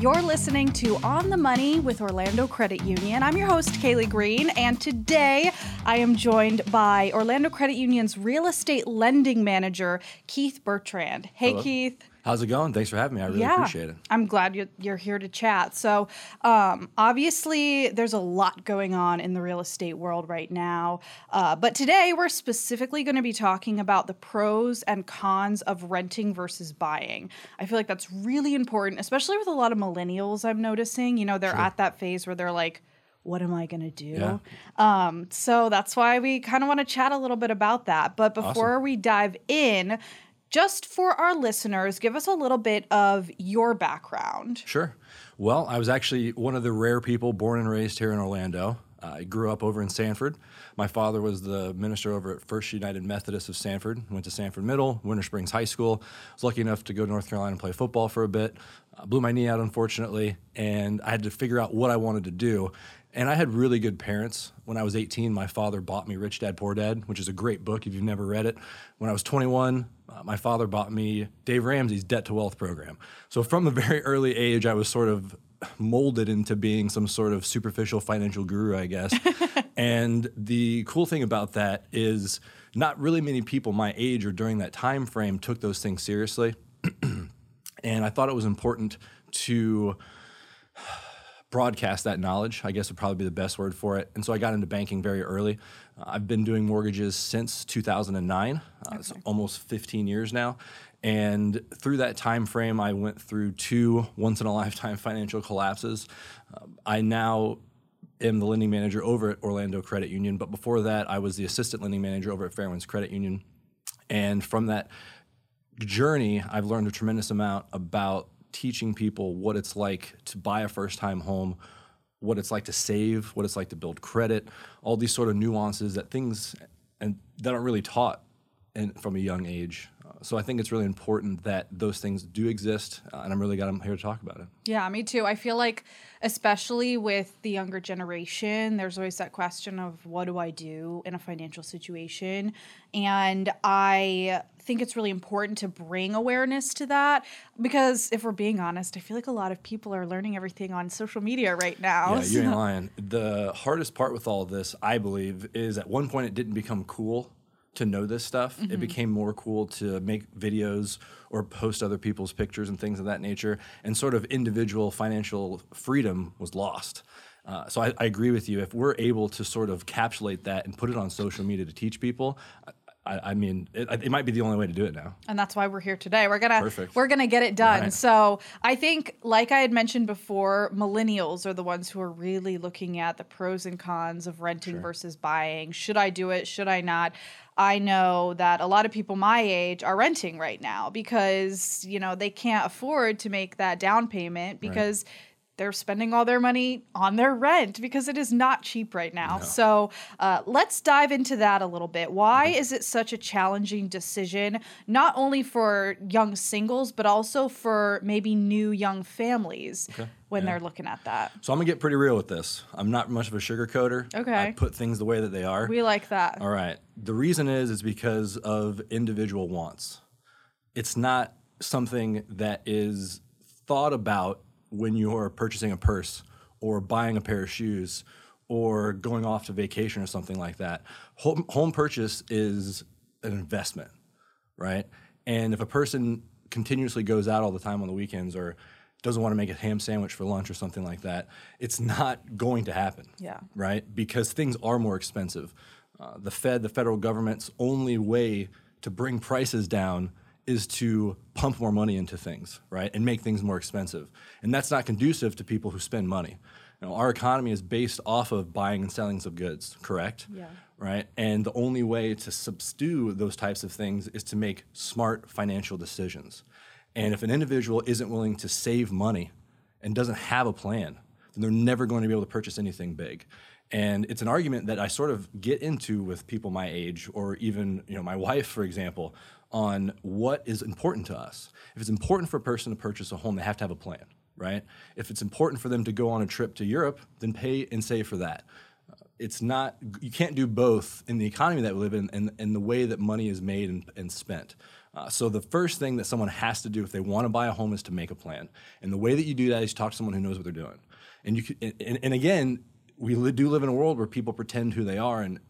You're listening to On the Money with Orlando Credit Union. I'm your host, Kaylee Green, and today I am joined by Orlando Credit Union's real estate lending manager, Keith Bertrand. Hey, Hello. Keith. How's it going? Thanks for having me. I really appreciate it. I'm glad you're, you're here to chat. So, um, obviously, there's a lot going on in the real estate world right now. Uh, but today, we're specifically going to be talking about the pros and cons of renting versus buying. I feel like that's really important, especially with a lot of millennials I'm noticing. You know, they're at that phase where they're like, what am I going to do? Yeah. Um, so that's why we kind of want to chat a little bit about that. But before we dive in, just for our listeners, give us a little bit of your background. Sure. Well, I was actually one of the rare people born and raised here in Orlando. Uh, I grew up over in Sanford. My father was the minister over at First United Methodist of Sanford. Went to Sanford Middle, Winter Springs High School. Was lucky enough to go to North Carolina and play football for a bit. Uh, blew my knee out, unfortunately, and I had to figure out what I wanted to do. And I had really good parents. When I was 18, my father bought me Rich Dad Poor Dad, which is a great book if you've never read it. When I was 21, uh, my father bought me Dave Ramsey's Debt to Wealth program. So from a very early age, I was sort of molded into being some sort of superficial financial guru, I guess. and the cool thing about that is not really many people my age or during that time frame took those things seriously. and I thought it was important to broadcast that knowledge, I guess would probably be the best word for it. And so I got into banking very early. Uh, I've been doing mortgages since 2009, uh, it's almost 15 years now. And through that time frame, I went through two once in a lifetime financial collapses. Uh, I now am the lending manager over at Orlando Credit Union, but before that, I was the assistant lending manager over at Fairwinds Credit Union. And from that journey, I've learned a tremendous amount about teaching people what it's like to buy a first time home, what it's like to save, what it's like to build credit, all these sort of nuances that things and that aren't really taught in, from a young age. So I think it's really important that those things do exist, uh, and I'm really glad I'm here to talk about it. Yeah, me too. I feel like, especially with the younger generation, there's always that question of what do I do in a financial situation? And I think it's really important to bring awareness to that because if we're being honest, I feel like a lot of people are learning everything on social media right now. Yeah, you ain't lying. The hardest part with all of this, I believe, is at one point it didn't become cool to know this stuff. Mm-hmm. It became more cool to make videos or post other people's pictures and things of that nature, and sort of individual financial freedom was lost. Uh, so I, I agree with you. If we're able to sort of capsulate that and put it on social media to teach people, I, I mean, it, it might be the only way to do it now. and that's why we're here today. We're gonna Perfect. we're gonna get it done. Right. So I think, like I had mentioned before, millennials are the ones who are really looking at the pros and cons of renting versus buying. Should I do it? Should I not? I know that a lot of people my age are renting right now because you know they can't afford to make that down payment because they're spending all their money on their rent because it is not cheap right now. So uh, let's dive into that a little bit. Why is it such a challenging decision, not only for young singles, but also for maybe new young families when they're looking at that? So I'm gonna get pretty real with this. I'm not much of a sugarcoater. Okay. I put things the way that they are. We like that. All right. The reason is is because of individual wants. It's not something that is thought about when you're purchasing a purse or buying a pair of shoes or going off to vacation or something like that. Home, home purchase is an investment, right? And if a person continuously goes out all the time on the weekends or doesn't want to make a ham sandwich for lunch or something like that, it's not going to happen Yeah. right? Because things are more expensive. Uh, the Fed, the federal government's only way to bring prices down is to pump more money into things, right? And make things more expensive. And that's not conducive to people who spend money. You know, our economy is based off of buying and selling of goods, correct? Yeah. Right? And the only way to subdue those types of things is to make smart financial decisions. And if an individual isn't willing to save money and doesn't have a plan, then they're never going to be able to purchase anything big. And it's an argument that I sort of get into with people my age, or even you know my wife, for example, on what is important to us. If it's important for a person to purchase a home, they have to have a plan, right? If it's important for them to go on a trip to Europe, then pay and save for that. Uh, It's not you can't do both in the economy that we live in and, and the way that money is made and, and spent. Uh, so the first thing that someone has to do if they want to buy a home is to make a plan. And the way that you do that is talk to someone who knows what they're doing. And you can, and, and again, we do live in a world where people pretend who they are, and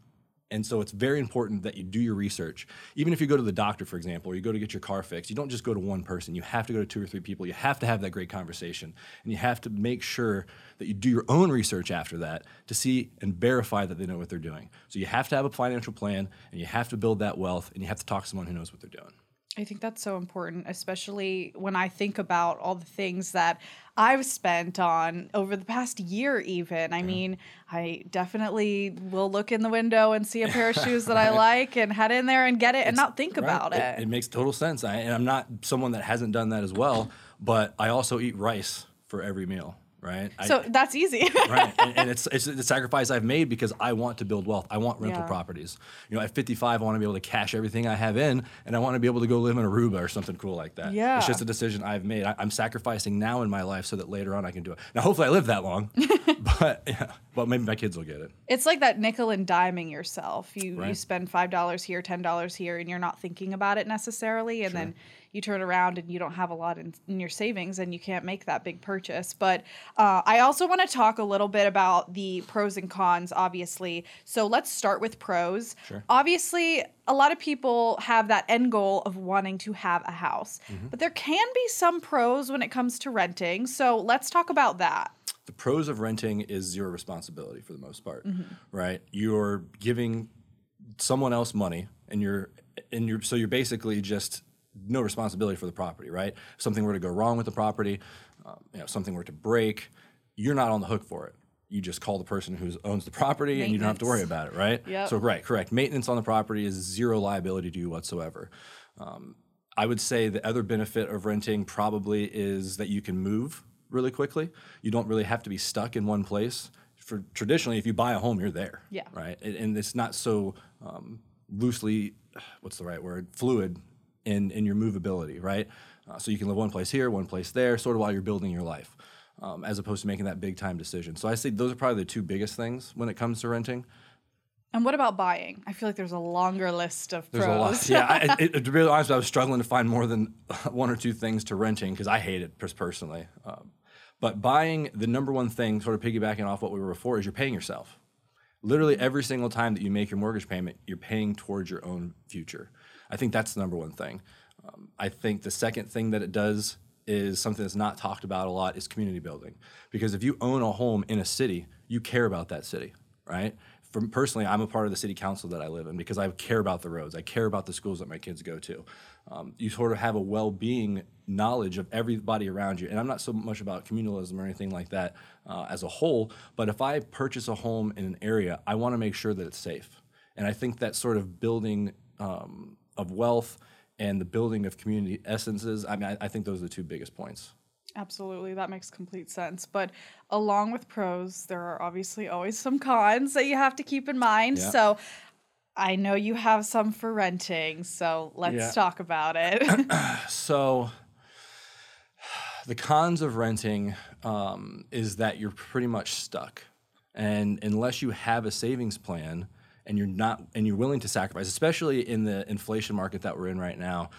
and so it's very important that you do your research. Even if you go to the doctor, for example, or you go to get your car fixed, you don't just go to one person. You have to go to two or three people. You have to have that great conversation. And you have to make sure that you do your own research after that to see and verify that they know what they're doing. So you have to have a financial plan and you have to build that wealth and you have to talk to someone who knows what they're doing. I think that's so important, especially when I think about all the things that I've spent on over the past year, even. I mean, I definitely will look in the window and see a pair of shoes that I like and head in there and get it and not think Right. about it. It, makes total sense. I, and I'm not someone that hasn't done that as well, but I also eat rice for every meal, right? I- so that's easy. right and, and it's it's the sacrifice i've made because i want to build wealth i want rental Yeah. properties you know at 55 i want to be able to cash everything i have in and i want to be able to go live in aruba or something cool like that Yeah. it's just a decision i've made I, i'm sacrificing now in my life so that later on i can do it now hopefully i live that long but yeah, but maybe my kids will get it It's like that nickel and diming yourself. You you spend five dollars here, ten dollars here, and you're not thinking about it necessarily, and then you turn around and you don't have a lot in, in your savings, and you can't make that big purchase. But uh, I also want to talk a little bit about the pros and cons, obviously. So let's start with pros. Sure. Obviously, a lot of people have that end goal of wanting to have a house, Mm-hmm. but there can be some pros when it comes to renting. So let's talk about that. the pros of renting is your responsibility for the most part, right? You're giving someone else money, and you're and you're so you're basically just no responsibility for the property, right? If something were to go wrong with the property, um, you know, something were to break, you're not on the hook for it. You just call the person who owns the property, and you don't have to worry about it, right? Yep. So right, correct. Maintenance on the property is zero liability to you whatsoever. Um, I would say the other benefit of renting probably is that you can move really quickly. You don't really have to be stuck in one place. For traditionally, if you buy a home, you're there. Yeah. Right. And, and it's not so um, loosely, what's the right word? Fluid in in your movability, right? Uh, so you can live one place here, one place there, sort of while you're building your life, um, as opposed to making that big time decision. So I say those are probably the two biggest things when it comes to renting. And what about buying? I feel like there's a longer list of There's pros. a lot. Yeah, I, it- to be honest, I was struggling to find more than one or two things to renting because I hate it personally. Um, but buying, the number one thing, sort of piggybacking off what we were before, is you're paying yourself. Literally every single time that you make your mortgage payment, you're paying towards your own future. I think that's the number one thing. Um, I think the second thing that it does is something that's not talked about a lot is community building. Because if you own a home in a city, you care about that city, right? For personally, I'm a part of the city council that I live in because I care about the roads. I care about the schools that my kids go to. Um, you sort of have a well-being knowledge of everybody around you, and I'm not so much about communalism or anything like that uh, as a whole. But if I purchase a home in an area, I want to make sure that it's safe, and I think that sort of building um, of wealth and the building of community essences. I mean, I, I think those are the two biggest points. Absolutely, that makes complete sense. But along with pros, there are obviously always some cons that you have to keep in mind. Yeah. So I know you have some for renting, so let's Yeah. talk about it. So, the cons of renting um, is that you're pretty much stuck, and unless you have a savings plan and you're not and you're willing to sacrifice, especially in the inflation market that we're in right now,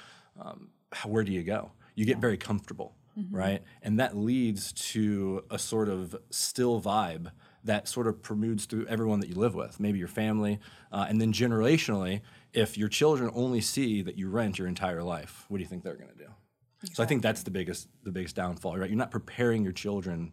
um, how- where do you go? You get very comfortable, right? And that leads to a sort of still vibe that sort of permeates through everyone that you live with, maybe your family, uh, and then generationally, if your children only see that you rent your entire life, what do you think they're going to do? So I think that's the biggest the biggest downfall, right? You're not preparing your children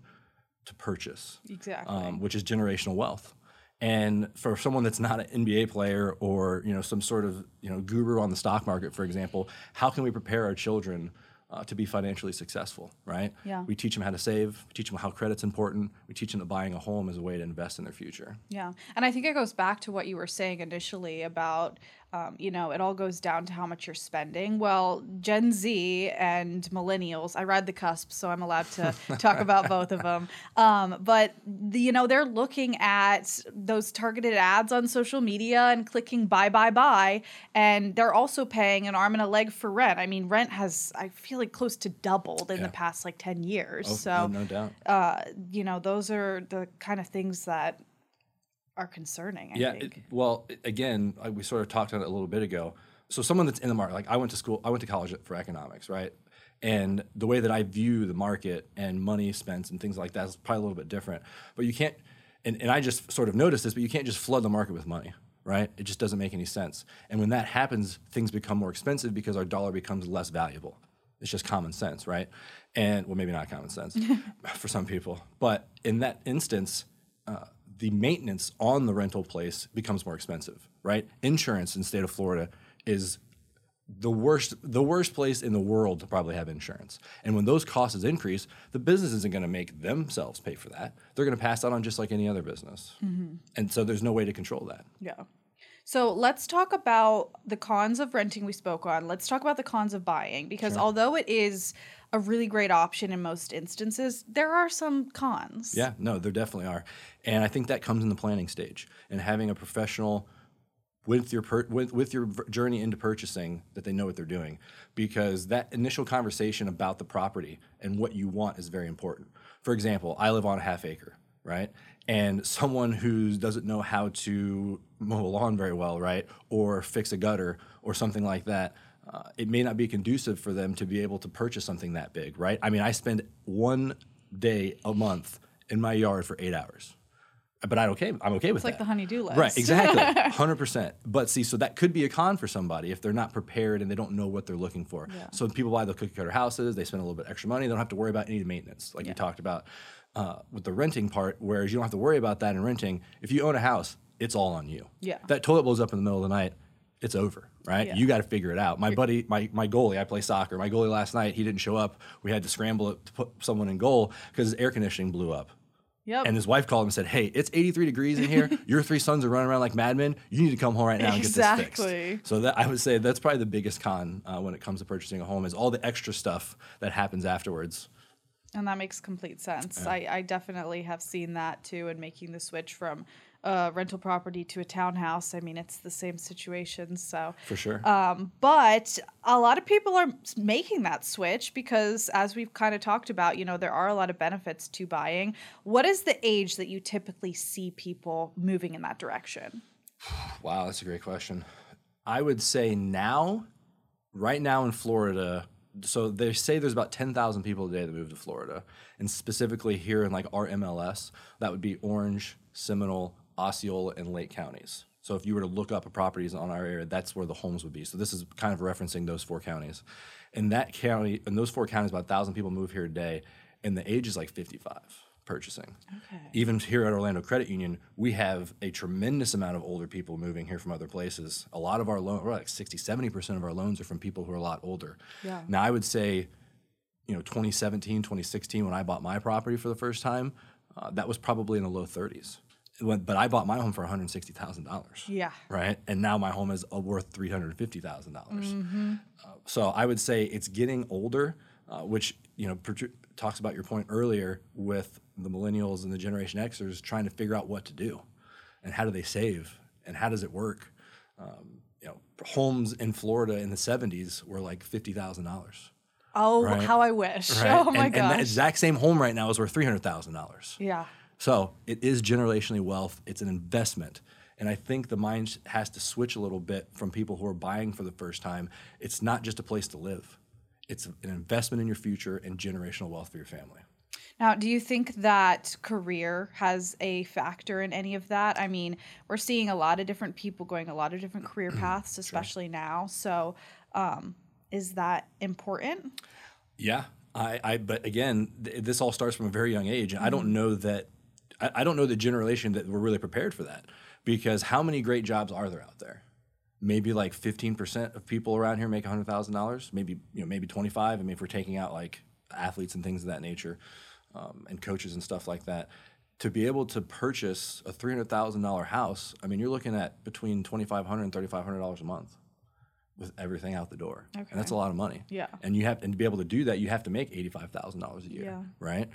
to purchase, exactly. um, which is generational wealth. And for someone that's not an NBA player or you know some sort of you know guru on the stock market, for example, how can we prepare our children uh, to be financially successful? Right? Yeah. We teach them how to save. We teach them how credit's important. We teach them that buying a home is a way to invest in their future. Yeah. And I think it goes back to what you were saying initially about, um, you know, it all goes down to how much you're spending. Well, Gen Z and millennials, I ride the cusp, so I'm allowed to talk about both of them. Um, but, the, you know, they're looking at those targeted ads on social media and clicking buy, buy, buy. And they're also paying an arm and a leg for rent. I mean, rent has, I feel like, close to doubled in Yeah. the past like 10 years. Oh, so, no, no doubt. uh, you know, those are the kind of things that are concerning. I yeah. it- well, again, I- we sort of talked on it a little bit ago. so someone that's in the market, like I went to school, I went to college for economics, right? And the way that I view the market and money spent and things like that is probably a little bit different. But you can't, and, and I just sort of noticed this, but you can't just flood the market with money, right? It just doesn't make any sense. And when that happens, things become more expensive because our dollar becomes less valuable. It's just common sense, right? And well, maybe not common sense for some people, but in that instance, uh, the maintenance on the rental place becomes more expensive, right? Insurance in the state of Florida is the worst the worst place in the world to probably have insurance. And when those costs increase, the business isn't going to make themselves pay for that. They're going to pass that on just like any other business. Mm-hmm. And so there's no way to control that. Yeah. So let's talk about the cons of renting we spoke on. Let's talk about the cons of buying because although it is a really great option in most instances, there are some cons. Yeah, no, there definitely are, and I think that comes in the planning stage and having a professional with your per, with, with your journey into purchasing that they know what they're doing, because that initial conversation about the property and what you want is very important. For example, I live on a half acre, right? And someone who doesn't know how to mow a lawn very well, right, or fix a gutter or something like that, uh, it may not be conducive for them to be able to purchase something that big, right? I mean, I spend one day a month in my yard for eight hours, but I okay. I'm okay with it. It's like that. the honey-do list. Right, exactly, hundred percent. But see, so that could be a con for somebody if they're not prepared and they don't know what they're looking for. Yeah. So people buy the cookie cutter houses, they spend a little bit extra money, they don't have to worry about any maintenance, like you talked about uh, with the renting part. Whereas you don't have to worry about that in renting. If you own a house, it's all on you. Yeah. That toilet blows up in the middle of the night. It's over, right? Yeah. You got to figure it out. My buddy, my, my goalie, I play soccer. My goalie last night, he didn't show up. We had to scramble it to put someone in goal because his air conditioning blew up. Yep. And his wife called him and said, "Hey, it's 83 degrees in here. Your three sons are running around like madmen. You need to come home right now and get this Exactly. fixed." So that I would say that's probably the biggest con uh, when it comes to purchasing a home is all the extra stuff that happens afterwards. And that makes complete sense. I, I definitely have seen that too, and making the switch from a rental property to a townhouse. I mean, it's the same situation. So, For sure. um, but a lot of people are making that switch because, as we've kind of talked about, you know, there are a lot of benefits to buying. What is the age that you typically see people moving in that direction? Wow, that's a great question. I would say now, right now in Florida, so they say there's about 10,000 people a day that move to Florida. And specifically here in like our MLS, that would be Orange, Seminole, Osceola, and Lake counties. So if you were to look up properties on our area, that's where the homes would be. So this is kind of referencing those four counties. In that county, in those four counties, about 1,000 people move here a day, and the age is like 55 purchasing. Okay. Even here at Orlando Credit Union, we have a tremendous amount of older people moving here from other places. A lot of our loans, like 60, 70% of our loans are from people who are a lot older. Yeah. Now, I would say, you know, 2017, 2016, when I bought my property for the first time, uh, that was probably in the low 30s. But I bought my home for $160,000 Yeah. right? And now my home is uh, worth three hundred fifty thousand dollars. Uh, so I would say it's getting older, uh, which you know protru- talks about your point earlier with the millennials and the Generation Xers trying to figure out what to do, and how do they save, and how does it work. Um, you know, homes in Florida in the seventies were like fifty thousand dollars. Oh, Right. how I wish. Right? Oh my and, and the exact same home right now is worth three hundred thousand dollars. yeah. So it is generationally wealth. It's an investment. And I think the mind has to switch a little bit from people who are buying for the first time. It's not just a place to live, it's an investment in your future and generational wealth for your family. Now, do you think that career has a factor in any of that? I mean, we're seeing a lot of different people going a lot of different career paths, especially now. So, um, is that important? Yeah, I, I but again, th- this all starts from a very young age. And I don't know that, I, I don't know the generation that we're really prepared for that because how many great jobs are there out there? Maybe like 15% of people around here make $100,000, maybe, you know, maybe 25. I mean, if we're taking out like athletes and things of that nature um, and coaches and stuff like that, to be able to purchase a $300,000 house, I mean, you're looking at between $2,500 and $3,500 a month with everything out the door. Okay. And that's a lot of money. Yeah. And you have and to be able to do that, you have to make eighty five thousand dollars a year, Yeah. right?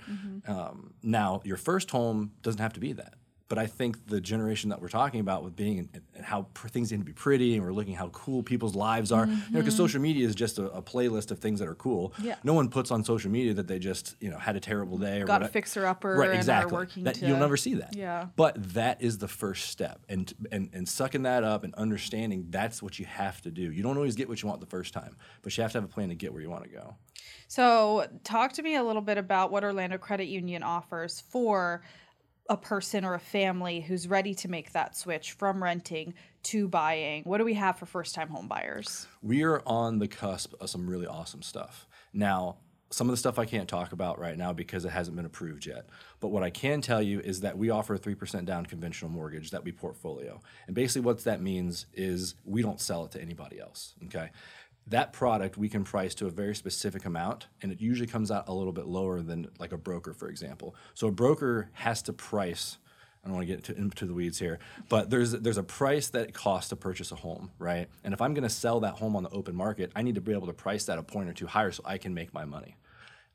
Um, now, your first home doesn't have to be that. But I think the generation that we're talking about with being and how pr- things need to be pretty, and we're looking how cool people's lives are. Mm-hmm. You know, because social media is just a, a, playlist of things that are cool. Yeah. No one puts on social media that they just you know had a terrible day or got a fixer upper. Right, exactly. working that, to, you'll never see that. Yeah. But that is the first step, and and and sucking that up and understanding that's what you have to do. You don't always get what you want the first time, but you have to have a plan to get where you want to go. So, talk to me a little bit about what Orlando Credit Union offers for a person or a family who's ready to make that switch from renting to buying? What do we have for first time home buyers? We are on the cusp of some really awesome stuff. Now, some of the stuff I can't talk about right now because it hasn't been approved yet. But what I can tell you is that we offer a 3% down conventional mortgage that we portfolio. And basically, what that means is we don't sell it to anybody else. Okay that product we can price to a very specific amount and it usually comes out a little bit lower than like a broker for example so a broker has to price I don't want to get into, the weeds here, but there's there's a price that it costs to purchase a home, right? And if I'm going to sell that home on the open market, I need to be able to price that a point or two higher so I can make my money.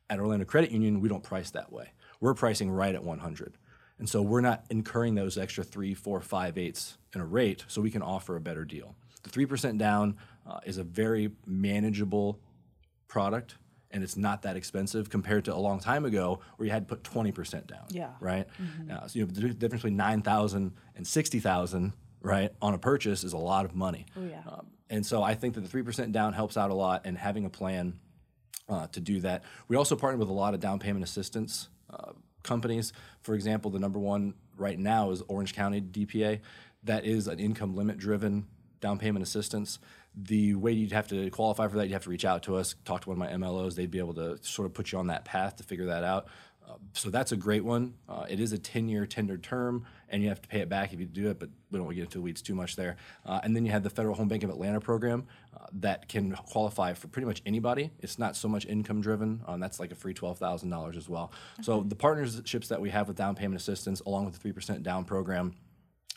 At Orlando Credit Union, we don't price that way. We're pricing right at 100, and so we're not incurring those extra three, four, five eighths in a rate, so we can offer a better deal. The three percent down uh, is a very manageable product and it's not that expensive compared to a long time ago where you had to put 20% down. Yeah. Right? Mm-hmm. Uh, so you know, the difference between 9,000 and 60,000, right, on a purchase is a lot of money. Oh, yeah. Um, and so I think that the 3% down helps out a lot and having a plan uh, to do that. We also partner with a lot of down payment assistance uh, companies. For example, the number one right now is Orange County DPA. That is an income limit driven down payment assistance. The way you'd have to qualify for that, you'd have to reach out to us, talk to one of my MLOs. They'd be able to sort of put you on that path to figure that out. Uh, so that's a great one. Uh, it is a 10 year tender term, and you have to pay it back if you do it, but we don't want to get into the weeds too much there. Uh, and then you have the Federal Home Bank of Atlanta program uh, that can qualify for pretty much anybody. It's not so much income driven, um, that's like a free $12,000 as well. Okay. So the partnerships that we have with down payment assistance, along with the 3% down program,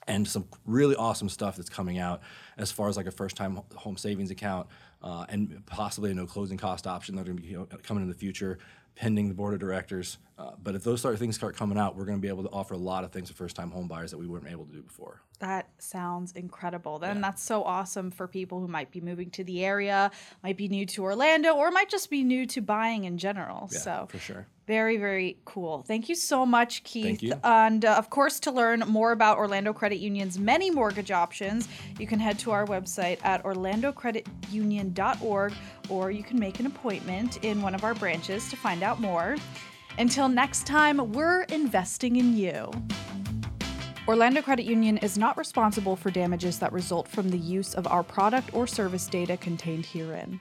and some really awesome stuff that's coming out as far as like a first time home savings account uh, and possibly a no closing cost option that are going to be you know, coming in the future pending the board of directors. Uh, but if those sort of things start coming out, we're going to be able to offer a lot of things to first-time home buyers that we weren't able to do before. That sounds incredible. Then yeah. that's so awesome for people who might be moving to the area, might be new to Orlando, or might just be new to buying in general. Yeah, so for sure. Very, very cool. Thank you so much, Keith. Thank you. And uh, of course, to learn more about Orlando Credit Union's many mortgage options, you can head to our website at orlandocreditunion.org or you can make an appointment in one of our branches to find out more. Until next time, we're investing in you. Orlando Credit Union is not responsible for damages that result from the use of our product or service data contained herein.